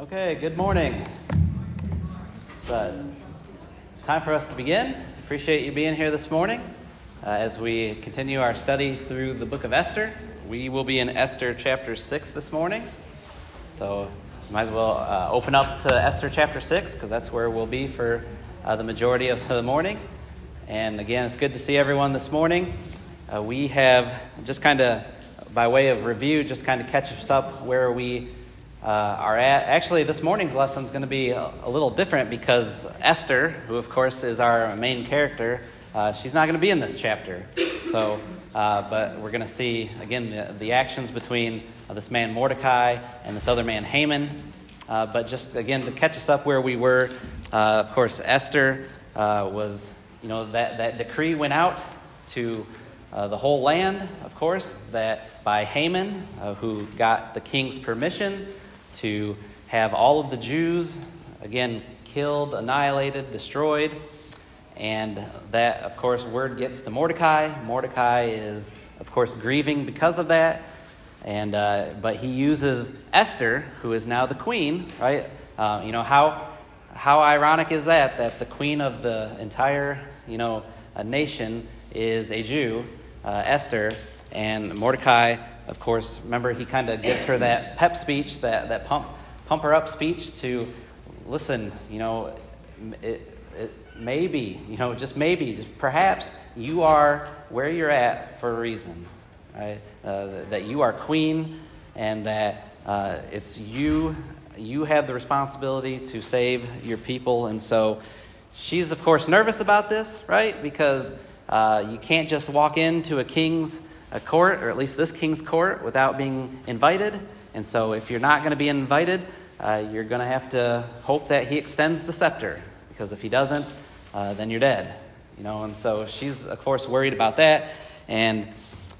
Okay, good morning. But time for us to begin. Appreciate you being here this morning. Uh, as we continue our study through the book of Esther, we will be in Esther chapter 6 this morning. So, might as well uh, open up to Esther chapter 6 because that's where we'll be for uh, the majority of the morning. And again, it's good to see everyone this morning. Uh, we have just kind of, by way of review, just kind of catch us up where we uh. Actually, this morning's lesson is going to be a, a, little different because Esther, who of course is our main character, uh, she's not going to be in this chapter. So, uh, but we're going to see again the, the actions between uh, this man Mordecai and this other man Haman. Uh, but just again to catch us up where we were, uh, of course, Esther was, you know, that, that decree went out to the whole land, of course, that by Haman, who got the king's permission to have all of the Jews, again, killed, annihilated, destroyed. And that, of course, word gets to Mordecai. Mordecai is, of course, grieving because of that. And, uh, but he uses Esther, who is now the queen, right? Uh, you know, how, how ironic is that, that the queen of the entire, you know, nation is a Jew, uh, Esther, and Mordecai, of course, remember he kind of gives her that pep speech, that, that pump, pump her up speech to listen, you know, it, it, maybe, you know, just maybe, perhaps you are where you're at for a reason, right? Uh, that you are queen and that uh, it's you, you have the responsibility to save your people. And so she's, of course, nervous about this, right? Because uh, you can't just walk into a king's a court, or at least this king's court, without being invited. And so, if you're not going to be invited, uh, you're going to have to hope that he extends the scepter, because if he doesn't, uh, then you're dead. You know, and so she's of course worried about that. And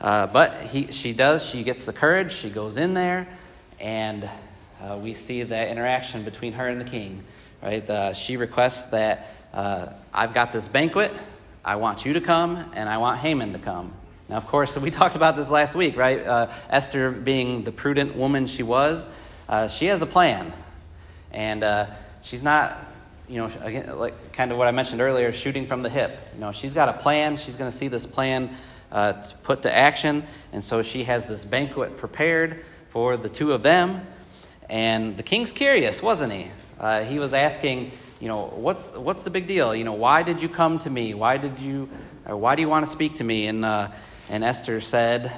uh, but he, she does. She gets the courage. She goes in there, and uh, we see that interaction between her and the king. Right? Uh, she requests that I've got this banquet I want you to come, and I want Haman to come. Now, of course, we talked about this last week, right? Uh, Esther, being the prudent woman she was, uh, she has a plan. And uh, she's not, you know, again, like kind of what I mentioned earlier, shooting from the hip. You know, she's got a plan. She's going to see this plan uh, to put to action. And so she has this banquet prepared for the two of them. And the king's curious, wasn't he? Uh, he was asking, you know, what's, what's the big deal? You know, why did you come to me? Why did you, why do you want to speak to me? And, uh, and Esther said,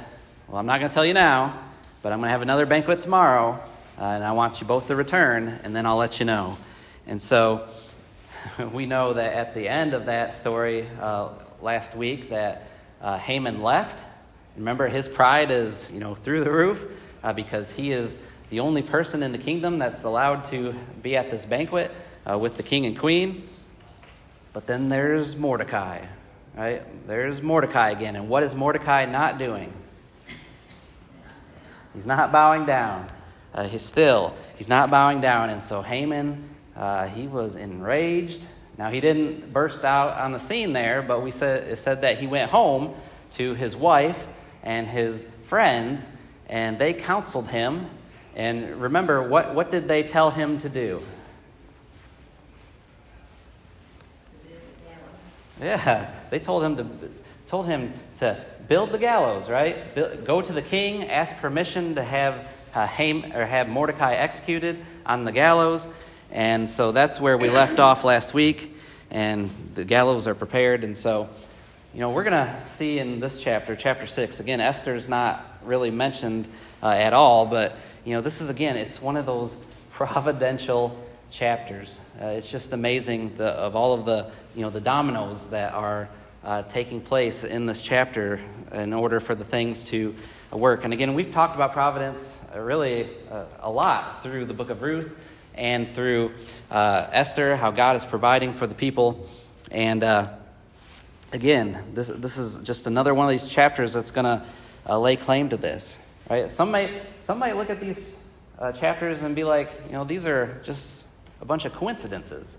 well, I'm not going to tell you now, but I'm going to have another banquet tomorrow, uh, and I want you both to return, and then I'll let you know. And so we know that at the end of that story uh, last week that uh, Haman left. Remember, his pride is, you know, through the roof uh, because he is the only person in the kingdom that's allowed to be at this banquet uh, with the king and queen. But then there's Mordecai, right? There's Mordecai again. And what is Mordecai not doing? He's not bowing down. Uh, he's still, he's not bowing down. And so Haman, uh, he was enraged. Now, he didn't burst out on the scene there, but we said, it said that he went home to his wife and his friends, and they counseled him. And remember, what, what did they tell him to do? Yeah, they told him to told him to build the gallows, right? Go to the king, ask permission to have uh, Ham, or have Mordecai executed on the gallows, and so that's where we left off last week. And the gallows are prepared, and so you know we're going to see in this chapter, chapter six. Again, Esther's not really mentioned uh, at all, but you know this is again, it's one of those providential chapters. Uh, it's just amazing the, of all of the you know, the dominoes that are uh, taking place in this chapter in order for the things to work. And again, we've talked about providence uh, really uh, a lot through the book of Ruth and through uh, Esther, how God is providing for the people. And uh, again, this, this is just another one of these chapters that's going to lay claim to this. Right? Some might, some might look at these chapters and be like, you know, these are just a bunch of coincidences.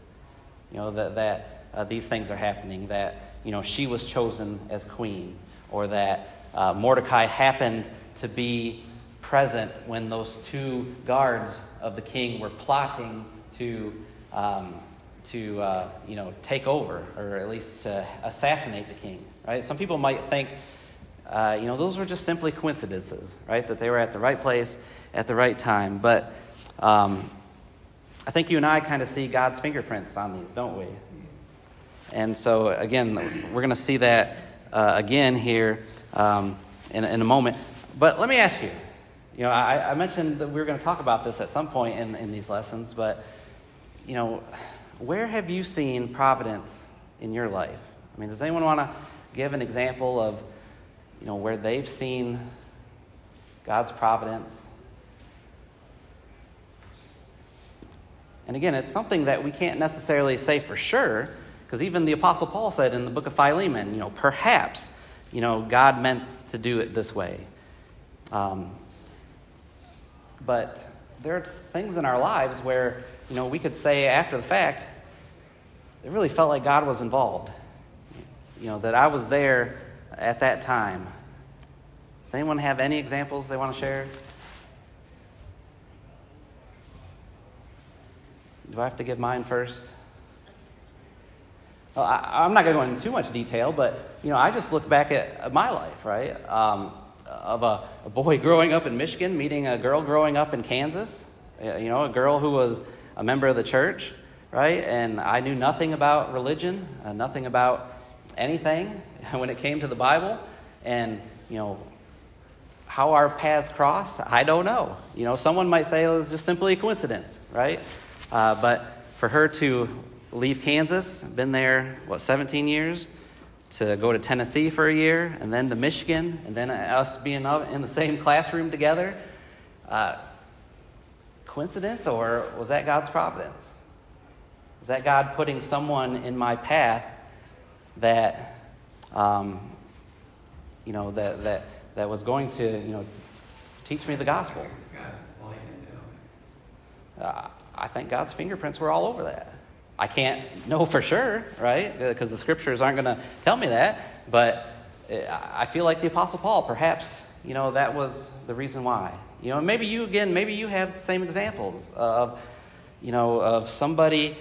You know, that, that uh, these things are happening, that you know she was chosen as queen, or that uh, Mordecai happened to be present when those two guards of the king were plotting to, um, to uh, you know, take over, or at least to assassinate the king, right? Some people might think, uh, you know, those were just simply coincidences, right? That they were at the right place at the right time. But um, I think you and I kind of see God's fingerprints on these, don't we? And so, again, we're going to see that uh, again here um, in, in a moment. But let me ask you you know, I, I mentioned that we were going to talk about this at some point in, in these lessons, but, you know, where have you seen providence in your life? I mean, does anyone want to give an example of, you know, where they've seen God's providence? And again, it's something that we can't necessarily say for sure, because even the Apostle Paul said in the book of Philemon, you know, perhaps, you know, God meant to do it this way. Um, but there are things in our lives where, you know, we could say after the fact, it really felt like God was involved. You know, that I was there at that time. Does anyone have any examples they want to share? Do I have to give mine first? Well, I, am not going to go into too much detail, but you know, I just look back at my life, right? Um, of a, a, boy growing up in Michigan meeting a girl growing up in Kansas. You know, a girl who was a member of the church, right? And I knew nothing about religion, uh, nothing about anything when it came to the Bible. And, you know, how our paths cross, I don't know. You know, someone might say it was just simply a coincidence, right? Uh, but for her to leave Kansas, been there, what, 17 years? to go to Tennessee for a year, and then to Michigan, and then us being in the same classroom together. Uh, coincidence, or was that God's providence? Is that God putting someone in my path that, um, you know, that, that, that was going to, you know, teach me the gospel? Uh, I think God's fingerprints were all over that. I can't know for sure, right? Because the scriptures aren't going to tell me that. But eh, I feel like the Apostle Paul, perhaps, you know, that was the reason why. You know, maybe you, again, maybe you have the same examples of, you know, of somebody,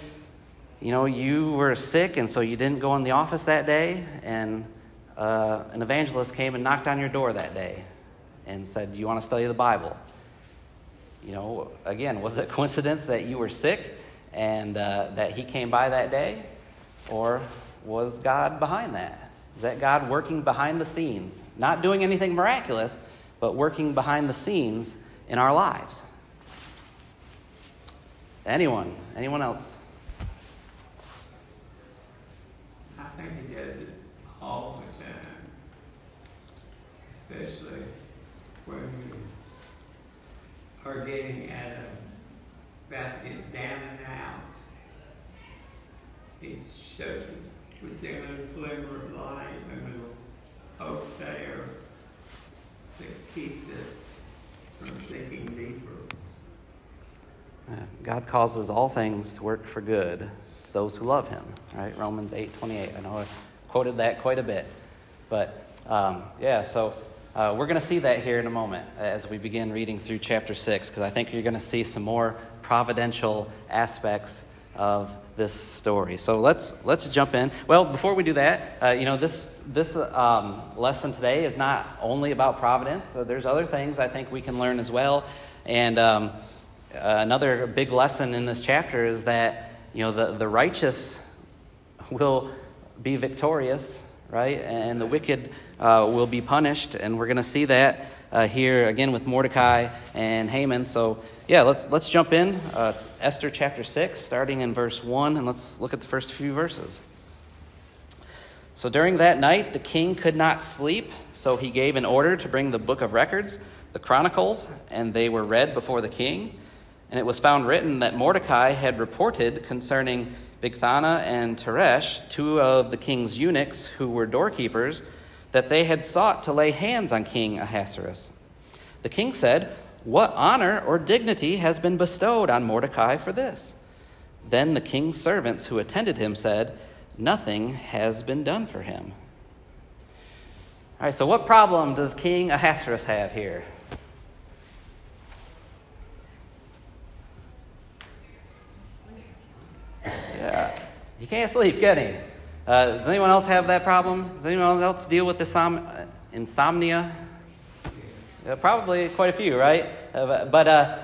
you know, you were sick and so you didn't go in the office that day, and uh, an evangelist came and knocked on your door that day and said, Do you want to study the Bible? You know, again, was it coincidence that you were sick? and uh, that he came by that day? Or was God behind that? Is that God working behind the scenes? Not doing anything miraculous, but working behind the scenes in our lives? Anyone? Anyone else? I think he does it all the time, especially when we are getting at a about to get down and out. He shows see a little glimmer of light, a little hope there that keeps us from sinking deeper. God causes all things to work for good to those who love Him. Right, Romans eight twenty eight. I know I've quoted that quite a bit, but um, yeah. So uh, we're going to see that here in a moment as we begin reading through chapter 6, because I think you're going to see some more providential aspects of this story. So let's, let's jump in. Well, before we do that, uh, you know, this, this um, lesson today is not only about providence, so there's other things I think we can learn as well. And um, uh, another big lesson in this chapter is that, you know, the, the righteous will be victorious, right? And the wicked uh, will be punished. And we're going to see that uh, here again with Mordecai and Haman. So, yeah, let's, let's jump in. Uh, Esther chapter 6, starting in verse 1, and let's look at the first few verses. So during that night, the king could not sleep, so he gave an order to bring the book of records, the chronicles, and they were read before the king. And it was found written that Mordecai had reported concerning Bigthana and Teresh, two of the king's eunuchs who were doorkeepers, that they had sought to lay hands on King Ahasuerus. The king said, What honor or dignity has been bestowed on Mordecai for this? Then the king's servants who attended him said, Nothing has been done for him. All right, so what problem does King Ahasuerus have here? He can't sleep, can he? Uh, does anyone else have that problem? Does anyone else deal with insom- insomnia? Uh, probably quite a few, right? Uh, but uh,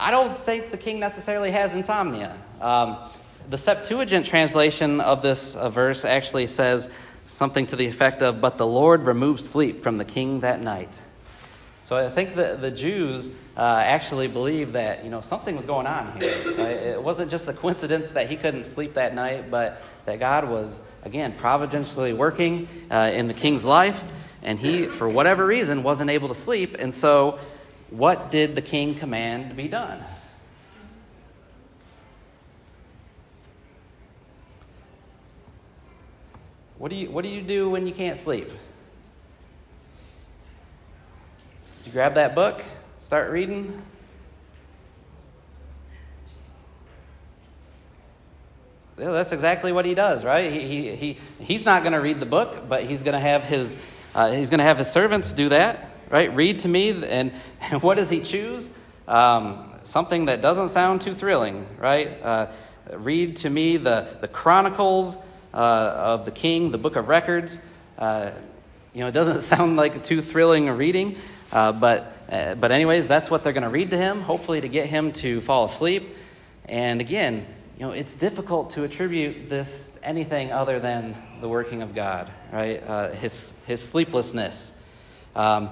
I don't think the king necessarily has insomnia. Um, the Septuagint translation of this uh, verse actually says something to the effect of, But the Lord removed sleep from the king that night. So I think that the Jews uh, actually believed that you know something was going on here. It wasn't just a coincidence that he couldn't sleep that night, but that God was again providentially working uh, in the king's life, and he, for whatever reason, wasn't able to sleep. And so, what did the king command to be done? What do you What do you do when you can't sleep? You grab that book, start reading. Yeah, that's exactly what he does, right? He, he, he, he's not going to read the book, but he's going to have his uh, he's going to have his servants do that, right? Read to me, and, and what does he choose? Um, something that doesn't sound too thrilling, right? Uh, read to me the, the chronicles uh, of the king, the book of records. Uh, you know, it doesn't sound like too thrilling a reading. Uh, but, uh, but, anyways, that's what they're going to read to him, hopefully to get him to fall asleep. And again, you know, it's difficult to attribute this anything other than the working of God, right? Uh, his, his sleeplessness. Um,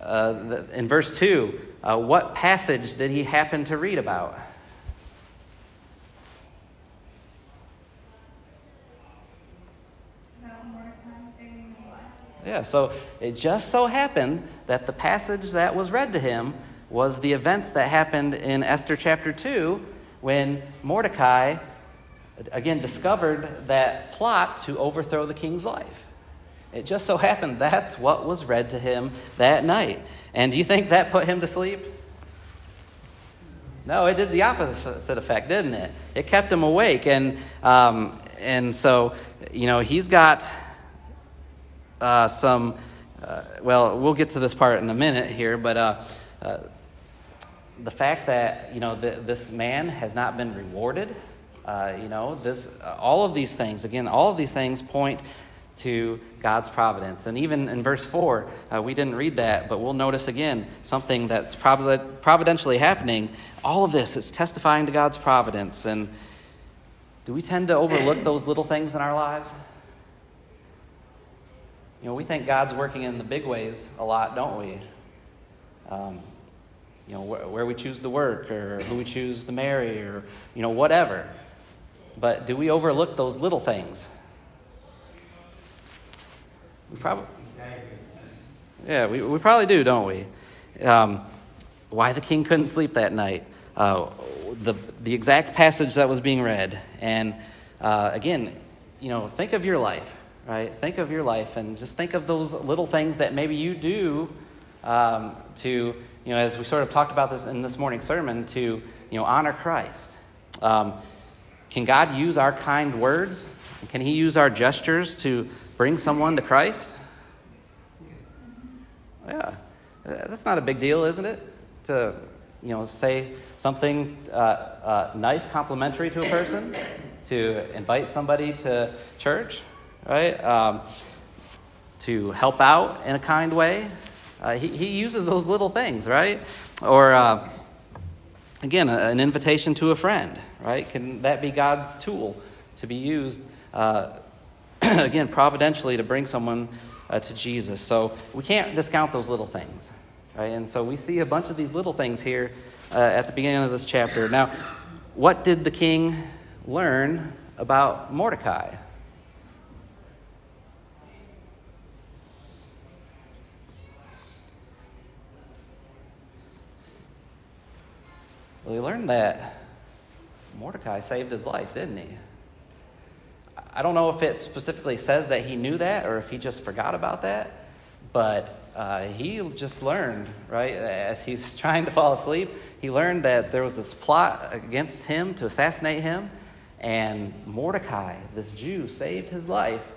uh, in verse 2, uh, what passage did he happen to read about? Yeah, so it just so happened that the passage that was read to him was the events that happened in Esther chapter 2 when Mordecai again discovered that plot to overthrow the king's life. It just so happened that's what was read to him that night. And do you think that put him to sleep? No, it did the opposite effect, didn't it? It kept him awake. And, um, and so, you know, he's got uh, some, uh, well, we'll get to this part in a minute here, but uh, uh the fact that, you know, the, this man has not been rewarded, uh, you know, this, all of these things, again, all of these things point to God's providence. And even in verse 4, uh, we didn't read that, but we'll notice again something that's providentially happening. All of this is testifying to God's providence. And do we tend to overlook those little things in our lives? You know, we think God's working in the big ways a lot, don't we? Um, you know, wh- where we choose to work or who we choose to marry or, you know, whatever. But do we overlook those little things? We probably. Yeah, we, we probably do, don't we? Um, why the king couldn't sleep that night. Uh, the, the exact passage that was being read. And uh, again, you know, think of your life right? Think of your life and just think of those little things that maybe you do um, to, you know, as we sort of talked about this in this morning's sermon, to, you know, honor Christ. Um, can God use our kind words? Can He use our gestures to bring someone to Christ? Yeah, that's not a big deal, isn't it? To, you know, say something uh, uh, nice, complimentary to a person, to invite somebody to church right? Um, to help out in a kind way. Uh, he, he uses those little things, right? Or, uh, again, an invitation to a friend, right? Can that be God's tool to be used, uh, again, providentially to bring someone uh, to Jesus? So we can't discount those little things, right? And so we see a bunch of these little things here uh, at the beginning of this chapter. Now, what did the king learn about Mordecai? Well, he learned that Mordecai saved his life, didn't he? I don't know if it specifically says that he knew that or if he just forgot about that, but uh, he just learned, right, as he's trying to fall asleep, he learned that there was this plot against him to assassinate him, and Mordecai, this Jew, saved his life,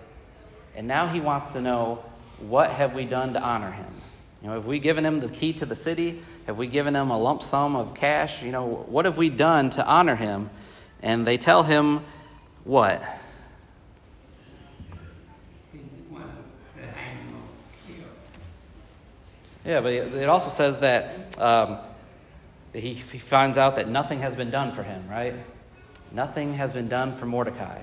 and now he wants to know what have we done to honor him? You know, have we given him the key to the city? Have we given him a lump sum of cash? You know, what have we done to honor him? And they tell him what? He's one of the animals killed. Yeah, but it also says that um, he, he finds out that nothing has been done for him, right? Nothing has been done for Mordecai.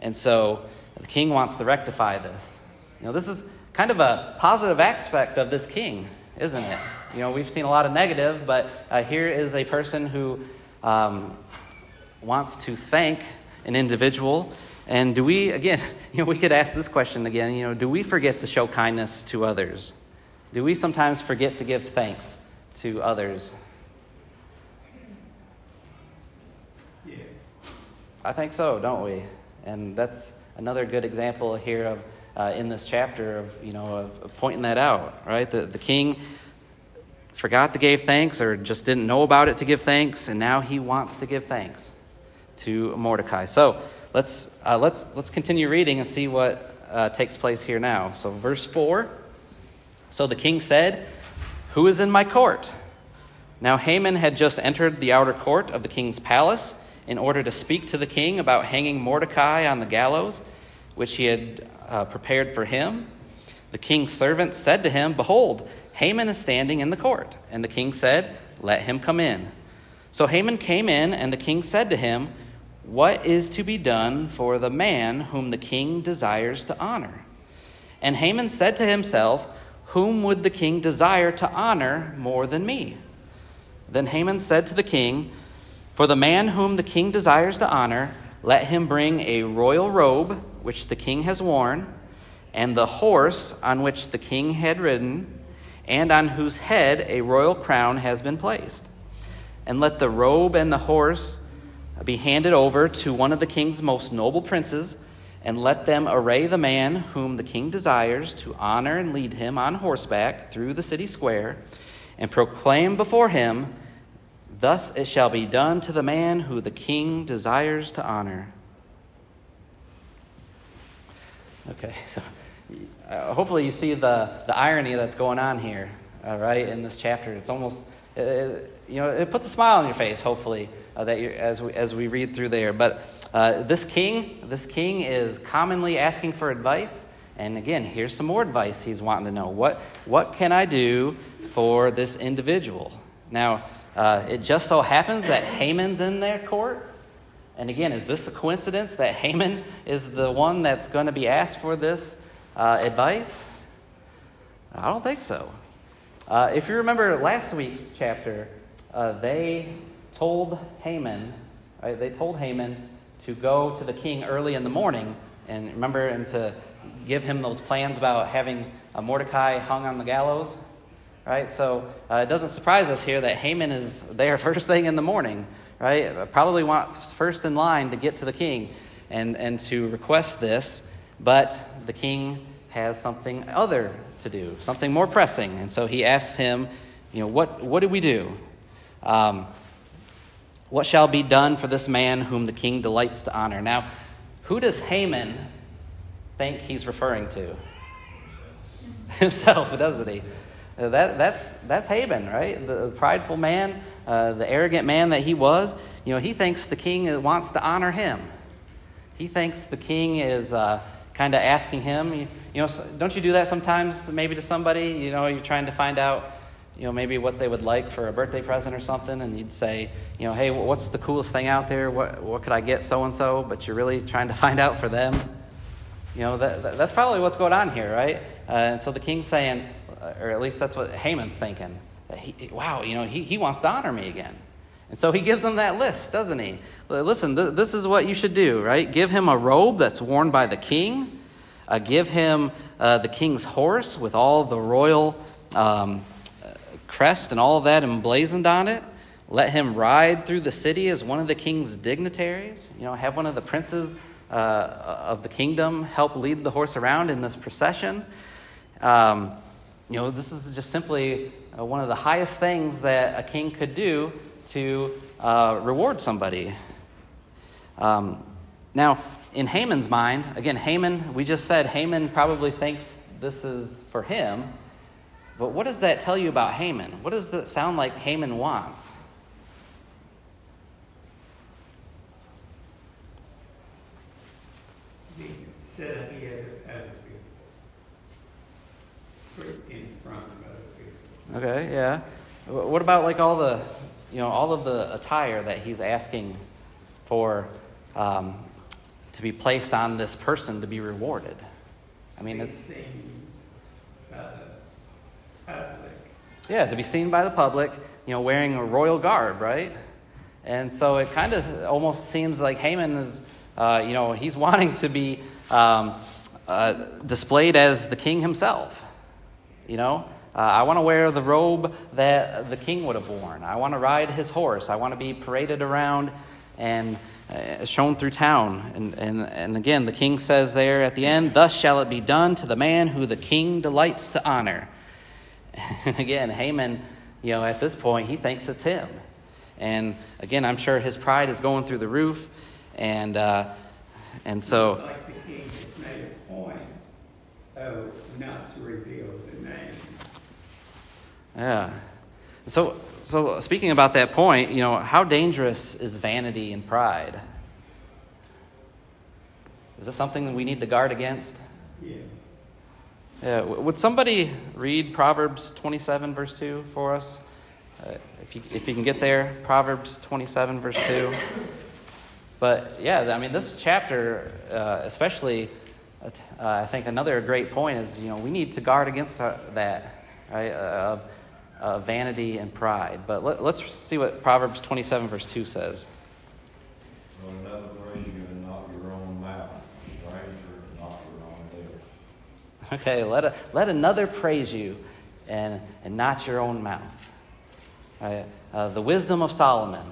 And so the king wants to rectify this. You know, this is kind of a positive aspect of this king, isn't it? You know, we've seen a lot of negative, but uh, here is a person who um, wants to thank an individual. And do we, again, you know, we could ask this question again, you know, do we forget to show kindness to others? Do we sometimes forget to give thanks to others? Yeah. I think so, don't we? And that's another good example here of uh, in this chapter of you know of, of pointing that out, right? The the king forgot to give thanks or just didn't know about it to give thanks, and now he wants to give thanks to Mordecai. So let's uh, let's let's continue reading and see what uh, takes place here now. So verse four. So the king said, "Who is in my court?" Now Haman had just entered the outer court of the king's palace in order to speak to the king about hanging Mordecai on the gallows, which he had uh, prepared for him. The king's servant said to him, Behold, Haman is standing in the court. And the king said, Let him come in. So Haman came in, and the king said to him, What is to be done for the man whom the king desires to honor? And Haman said to himself, Whom would the king desire to honor more than me? Then Haman said to the king, For the man whom the king desires to honor, let him bring a royal robe which the king has worn, and the horse on which the king had ridden, and on whose head a royal crown has been placed. And let the robe and the horse be handed over to one of the king's most noble princes, and let them array the man whom the king desires to honor and lead him on horseback through the city square, and proclaim before him, Thus it shall be done to the man who the king desires to honor. Okay, so uh, hopefully you see the, the irony that's going on here, uh, right, in this chapter. It's almost, uh, you know, it puts a smile on your face, hopefully, uh, that as, we, as we read through there. But uh, this king, this king is commonly asking for advice. And again, here's some more advice he's wanting to know. What, what can I do for this individual? Now, uh, it just so happens that Haman's in their court. And again, is this a coincidence that Haman is the one that's going to be asked for this uh, advice? I don't think so. Uh, if you remember last week's chapter, uh, they told Haman, right, they told Haman to go to the king early in the morning and remember and to give him those plans about having Mordecai hung on the gallows. Right? So uh, it doesn't surprise us here that Haman is there first thing in the morning right? Probably wants first in line to get to the king and, and to request this, but the king has something other to do, something more pressing. And so he asks him, you know, what, what do we do? Um, what shall be done for this man whom the king delights to honor? Now, who does Haman think he's referring to? Himself, doesn't he? Uh, that, that's, that's Haman, right? The, prideful man, uh, the arrogant man that he was. You know, he thinks the king wants to honor him. He thinks the king is uh, kind of asking him, you, you, know, don't you do that sometimes maybe to somebody? You know, you're trying to find out, you know, maybe what they would like for a birthday present or something, and you'd say, you know, hey, what's the coolest thing out there? What, what could I get so and so? But you're really trying to find out for them. You know, that, that, that's probably what's going on here, right? Uh, and so the king's saying, or at least that's what Haman's thinking. He, wow, you know, he, he wants to honor me again. And so he gives him that list, doesn't he? Listen, th- this is what you should do, right? Give him a robe that's worn by the king. Uh, give him uh, the king's horse with all the royal um, crest and all of that emblazoned on it. Let him ride through the city as one of the king's dignitaries. You know, have one of the princes uh, of the kingdom help lead the horse around in this procession. Um, you know, this is just simply uh, one of the highest things that a king could do to uh, reward somebody. Um, now, in Haman's mind, again, Haman, we just said Haman probably thinks this is for him. But what does that tell you about Haman? What does that sound like Haman wants? set ahead of other people. In front of other people. Okay, yeah. What about like all the, you know, all of the attire that he's asking for um, to be placed on this person to be rewarded? I mean, it's, seen by the public. Yeah, to be seen by the public, you know, wearing a royal garb, right? And so it kind of almost seems like Haman is, uh, you know, he's wanting to be um, uh, displayed as the king himself. You know, uh, I want to wear the robe that the king would have worn. I want to ride his horse. I want to be paraded around and uh, shown through town. And, and, and again, the king says there at the end, Thus shall it be done to the man who the king delights to honor. And again, Haman, you know, at this point, he thinks it's him. And again, I'm sure his pride is going through the roof. And, uh, and so. Like the king has made a point of not to reveal the name. Yeah. So, so speaking about that point, you know, how dangerous is vanity and pride? Is this something that we need to guard against? Yes. Yeah. Would somebody read Proverbs 27, verse 2 for us? Uh, if, you, if you can get there, Proverbs 27, verse 2. But yeah, I mean, this chapter, uh, especially, uh, uh, I think another great point is, you know, we need to guard against uh, that, right, uh, of vanity and pride. But let, let's see what Proverbs 27, verse 2 says. Let another praise you and not your own mouth, a stranger and not your own lips. Okay, let, a, let another praise you and, and not your own mouth. Right? Uh, the wisdom of Solomon.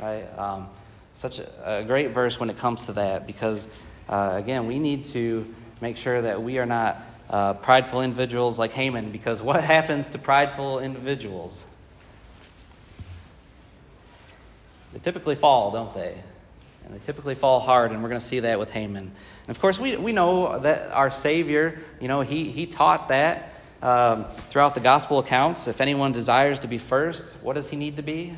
Right? Um, such a, a great verse when it comes to that because, uh, again, we need to make sure that we are not uh, prideful individuals like Haman because what happens to prideful individuals? They typically fall, don't they? And they typically fall hard, and we're going to see that with Haman. And of course, we, we know that our Savior, you know, he, he taught that um, throughout the gospel accounts. If anyone desires to be first, what does he need to be?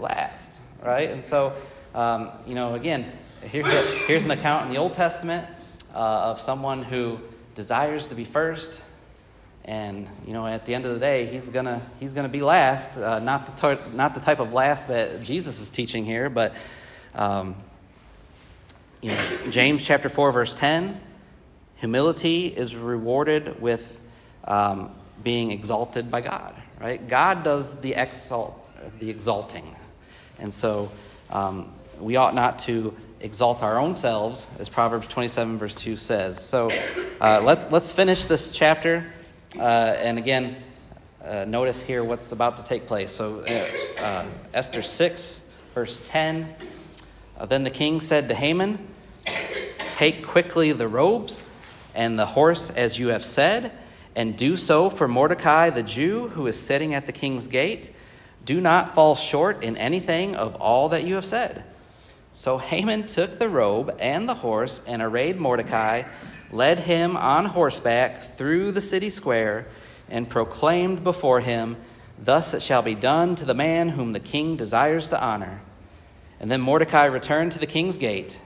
Last, right? And so, um, you know, again, here's, a, here's an account in the Old Testament uh, of someone who desires to be first, and you know, at the end of the day, he's gonna he's gonna be last. Uh, not the tar- not the type of last that Jesus is teaching here, but um, James chapter four verse ten, humility is rewarded with um, being exalted by God. Right? God does the exalt the exalting, and so um, we ought not to exalt our own selves, as Proverbs 27, verse 2 says. So uh, let's, let's finish this chapter. Uh, and again, uh, notice here what's about to take place. So, uh, uh, Esther 6, verse 10. Uh, then the king said to Haman, Take quickly the robes and the horse as you have said, and do so for Mordecai the Jew who is sitting at the king's gate. Do not fall short in anything of all that you have said. So Haman took the robe and the horse and arrayed Mordecai, led him on horseback through the city square, and proclaimed before him, Thus it shall be done to the man whom the king desires to honor. And then Mordecai returned to the king's gate.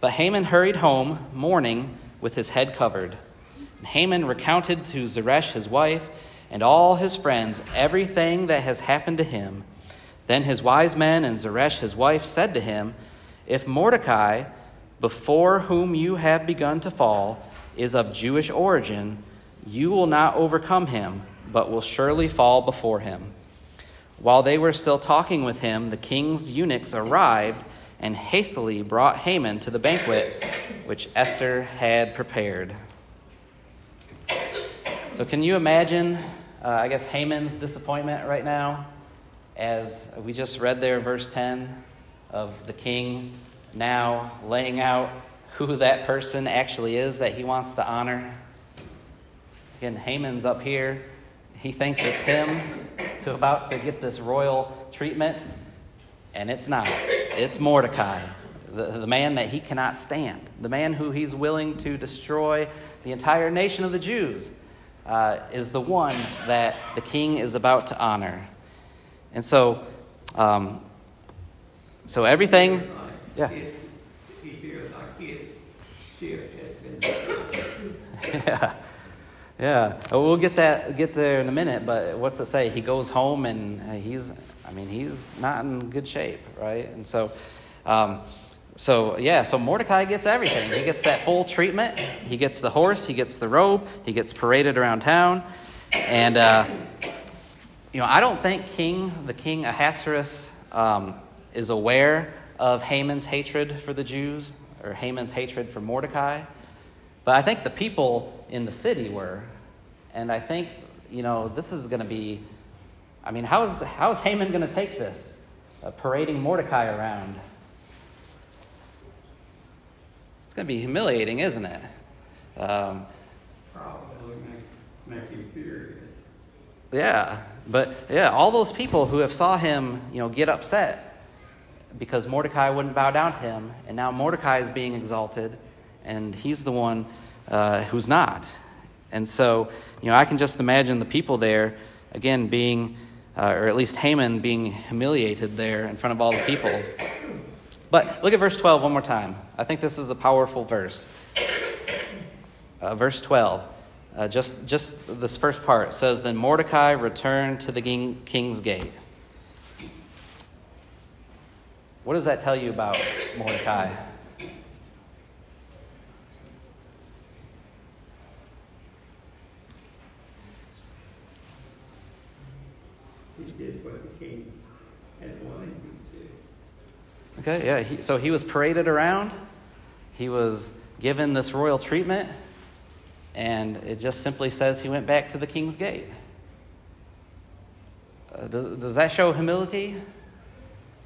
But Haman hurried home, mourning, with his head covered. And Haman recounted to Zeresh his wife and all his friends everything that has happened to him. Then his wise men and Zeresh his wife said to him, If Mordecai, before whom you have begun to fall, is of Jewish origin, you will not overcome him, but will surely fall before him. While they were still talking with him, the king's eunuchs arrived and hastily brought Haman to the banquet which Esther had prepared. So, can you imagine, uh, I guess, Haman's disappointment right now as we just read there, verse 10 of the king now laying out who that person actually is that he wants to honor? Again, Haman's up here. He thinks it's him to about to get this royal treatment, and it's not. It's Mordecai, the, the man that he cannot stand, the man who he's willing to destroy the entire nation of the Jews, uh, is the one that the king is about to honor. And so, um, so everything, yeah. his- He feels like his Yeah. Yeah. We'll get that get there in a minute, but what's it say? He goes home and uh, he's I mean, he's not in good shape, right? And so um, so yeah, so Mordecai gets everything. He gets that full treatment. He gets the horse, he gets the robe, he gets paraded around town. And uh, you know, I don't think King the King Ahasuerus um, is aware of Haman's hatred for the Jews or Haman's hatred for Mordecai. But I think the people in the city were. And I think, you know, this is going to be I mean, how is, how is Haman going to take this? Uh, parading Mordecai around. It's going to be humiliating, isn't it? Um, Probably makes, make you furious. yeah, but yeah, all those people who have saw him, you know, get upset because Mordecai wouldn't bow down to him, and now Mordecai is being exalted, and he's the one uh, who's not. And so, you know, I can just imagine the people there, again, being, uh, or at least Haman being humiliated there in front of all the people. But look at verse 12 one more time. I think this is a powerful verse. Uh, verse 12, uh, just, just this first part says, Then Mordecai returned to the king, king's gate. What does that tell you about Mordecai? Did what the king had wanted him to. Okay, yeah. He, so he was paraded around. He was given this royal treatment. And it just simply says he went back to the king's gate. Uh, does, does that show humility?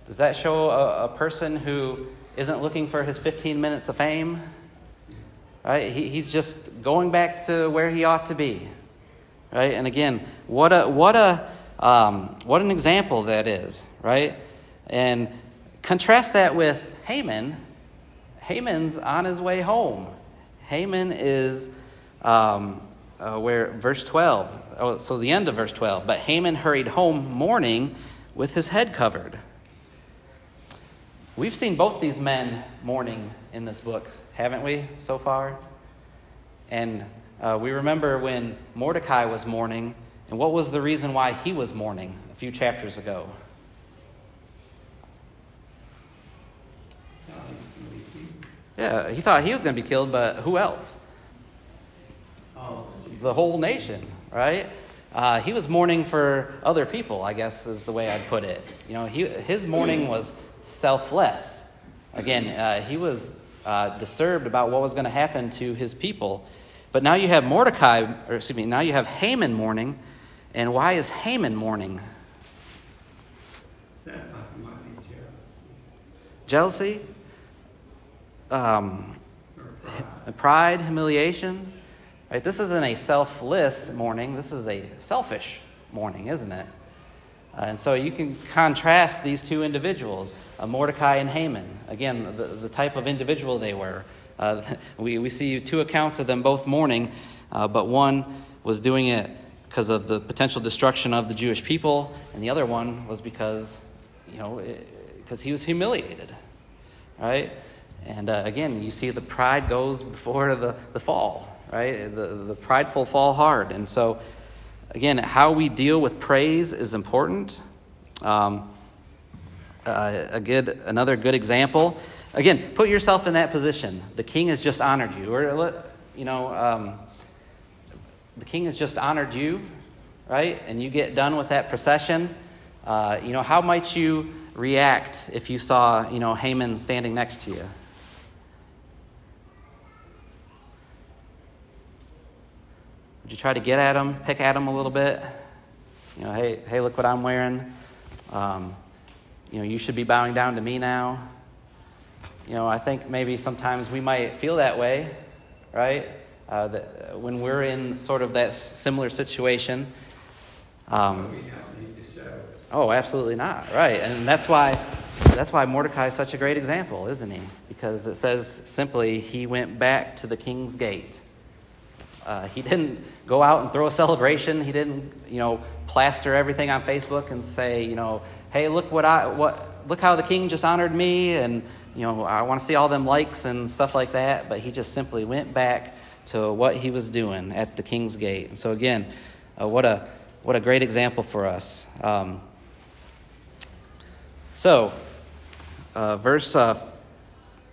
Does that show a, a person who isn't looking for his 15 minutes of fame? Right? He, he's just going back to where he ought to be. Right? And again, what a, what a, um, what an example that is, right? And contrast that with Haman. Haman's on his way home. Haman is um, uh, where verse 12, oh, so the end of verse 12. But Haman hurried home mourning with his head covered. We've seen both these men mourning in this book, haven't we, so far? And uh, we remember when Mordecai was mourning, and what was the reason why he was mourning a few chapters ago? Yeah, he thought he was going to be killed, but who else? The whole nation, right? Uh, he was mourning for other people, I guess is the way I'd put it. You know, he, his mourning was selfless. Again, uh, he was uh, disturbed about what was going to happen to his people. But now you have Mordecai, or excuse me, now you have Haman mourning. And why is Haman mourning? Jealousy? Um, pride. pride, humiliation. Right? This isn't a selfless mourning. This is a selfish mourning, isn't it? Uh, and so you can contrast these two individuals, uh, Mordecai and Haman. Again, the, the type of individual they were. Uh, we, we see two accounts of them both mourning, uh, but one was doing it because of the potential destruction of the Jewish people, and the other one was because, you know, because he was humiliated, right? And uh, again, you see the pride goes before the, the fall, right? The, the prideful fall hard. And so, again, how we deal with praise is important. Um, uh, a good, another good example. Again, put yourself in that position. The king has just honored you, or you know, um, the king has just honored you, right? And you get done with that procession. Uh, you know, how might you react if you saw, you know, Haman standing next to you? Would you try to get at him, pick at him a little bit? You know, hey, hey, look what I'm wearing. Um, you know, you should be bowing down to me now. You know, I think maybe sometimes we might feel that way, right? Uh, that when we're in sort of that similar situation. Um, we don't need to show it. Oh, absolutely not. Right. And that's why that's why Mordecai is such a great example, isn't he? Because it says simply he went back to the king's gate. Uh, he didn't go out and throw a celebration. He didn't, you know, plaster everything on Facebook and say, you know, hey, look what I what look how the king just honored me and you know, I want to see all them likes and stuff like that, but he just simply went back to what he was doing at the king's gate. And so, again, uh, what, a, what a great example for us. Um, so, uh, verse, uh,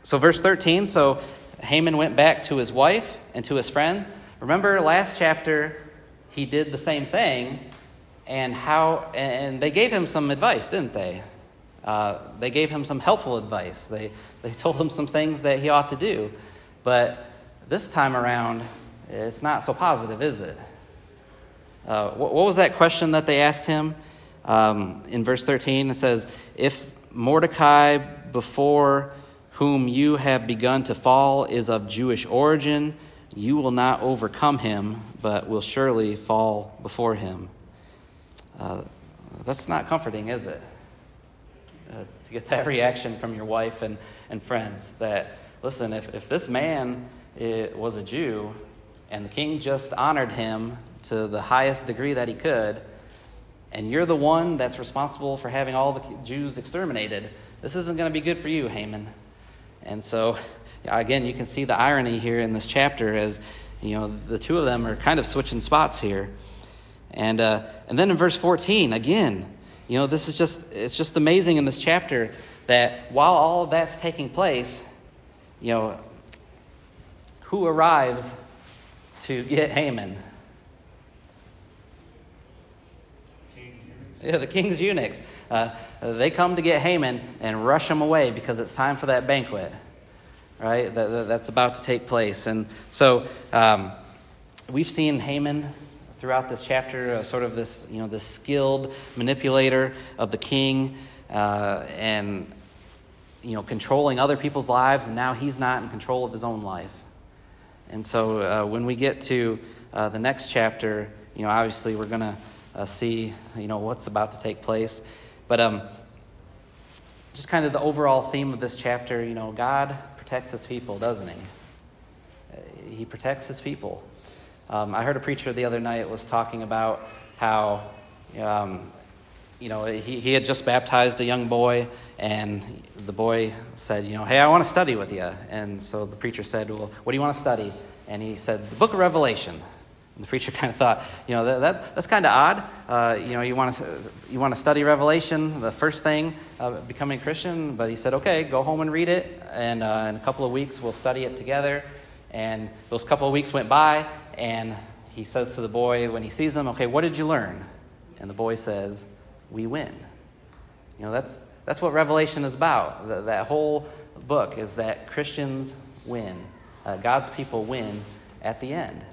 so, verse 13 so Haman went back to his wife and to his friends. Remember last chapter, he did the same thing, and how, and they gave him some advice, didn't they? Uh, they gave him some helpful advice. They, they told him some things that he ought to do. But this time around, it's not so positive, is it? Uh, what, was that question that they asked him? Um, in verse 13, it says, If Mordecai, before whom you have begun to fall, is of Jewish origin, you will not overcome him, but will surely fall before him. Uh, that's not comforting, is it? Uh, to get that reaction from your wife and, and friends that, listen, if, if this man was a Jew and the king just honored him to the highest degree that he could, and you're the one that's responsible for having all the Jews exterminated, this isn't going to be good for you, Haman. And so, again, you can see the irony here in this chapter as, you know, the two of them are kind of switching spots here. And, uh, and then in verse 14, again, you know, this is just, it's just amazing in this chapter that while all of that's taking place, you know, who arrives to get Haman? Yeah, the king's eunuchs. Uh, they come to get Haman and rush him away because it's time for that banquet, right? That, that's about to take place. And so um, we've seen Haman throughout this chapter, uh, sort of this, you know, this skilled manipulator of the king, uh, and you know, controlling other people's lives, and now he's not in control of his own life. And so uh, when we get to uh, the next chapter, you know, obviously we're going to uh, see, you know, what's about to take place. But um, just kind of the overall theme of this chapter, you know, God protects his people, doesn't he? Uh, he protects his people. Um, I heard a preacher the other night was talking about how, um, you know, he, he had just baptized a young boy, and the boy said, you know, hey, I want to study with you. And so the preacher said, well, what do you want to study? And he said, the book of Revelation. And the preacher kind of thought, you know, that, that that's kind of odd. Uh, you know, you want to you want to study Revelation, the first thing, uh, becoming Christian. But he said, okay, go home and read it, and uh, in a couple of weeks we'll study it together. And those couple of weeks went by, and he says to the boy when he sees him, Okay, what did you learn? And the boy says, We win. You know, that's, that's what Revelation is about. The, that whole book is that Christians win, uh, God's people win at the end.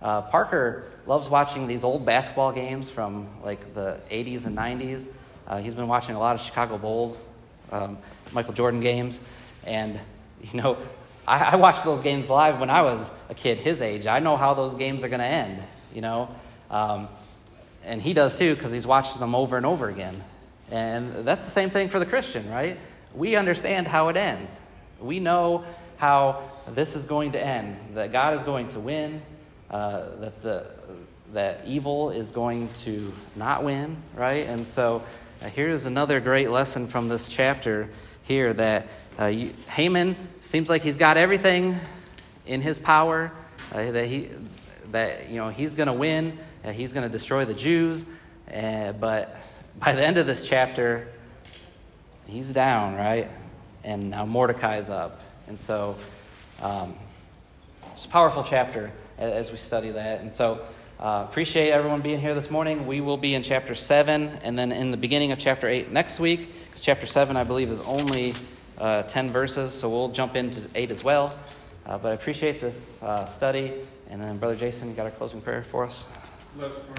Uh, Parker loves watching these old basketball games from like the 80s and 90s. Uh, he's been watching a lot of Chicago Bulls, um, Michael Jordan games, and you know I, I watched those games live when I was a kid his age. I know how those games are going to end, you know. Um, and he does too because he's watched them over and over again. And that's the same thing for the Christian, right? We understand how it ends. We know how this is going to end, that God is going to win, uh, that, the, that evil is going to not win, right? And so uh, here's another great lesson from this chapter here that uh, you, Haman seems like he's got everything in his power uh, that he that you know he's going to win. Uh, he's going to destroy the Jews, uh, but by the end of this chapter, he's down, right? And now Mordecai's up, and so um, it's a powerful chapter as we study that. And so. Uh, appreciate everyone being here this morning. We will be in chapter 7 and then in the beginning of chapter 8 next week. Because chapter 7, I believe, is only uh, 10 verses, so we'll jump into 8 as well. Uh, but I appreciate this uh, study. And then, Brother Jason, you got a closing prayer for us? Let's story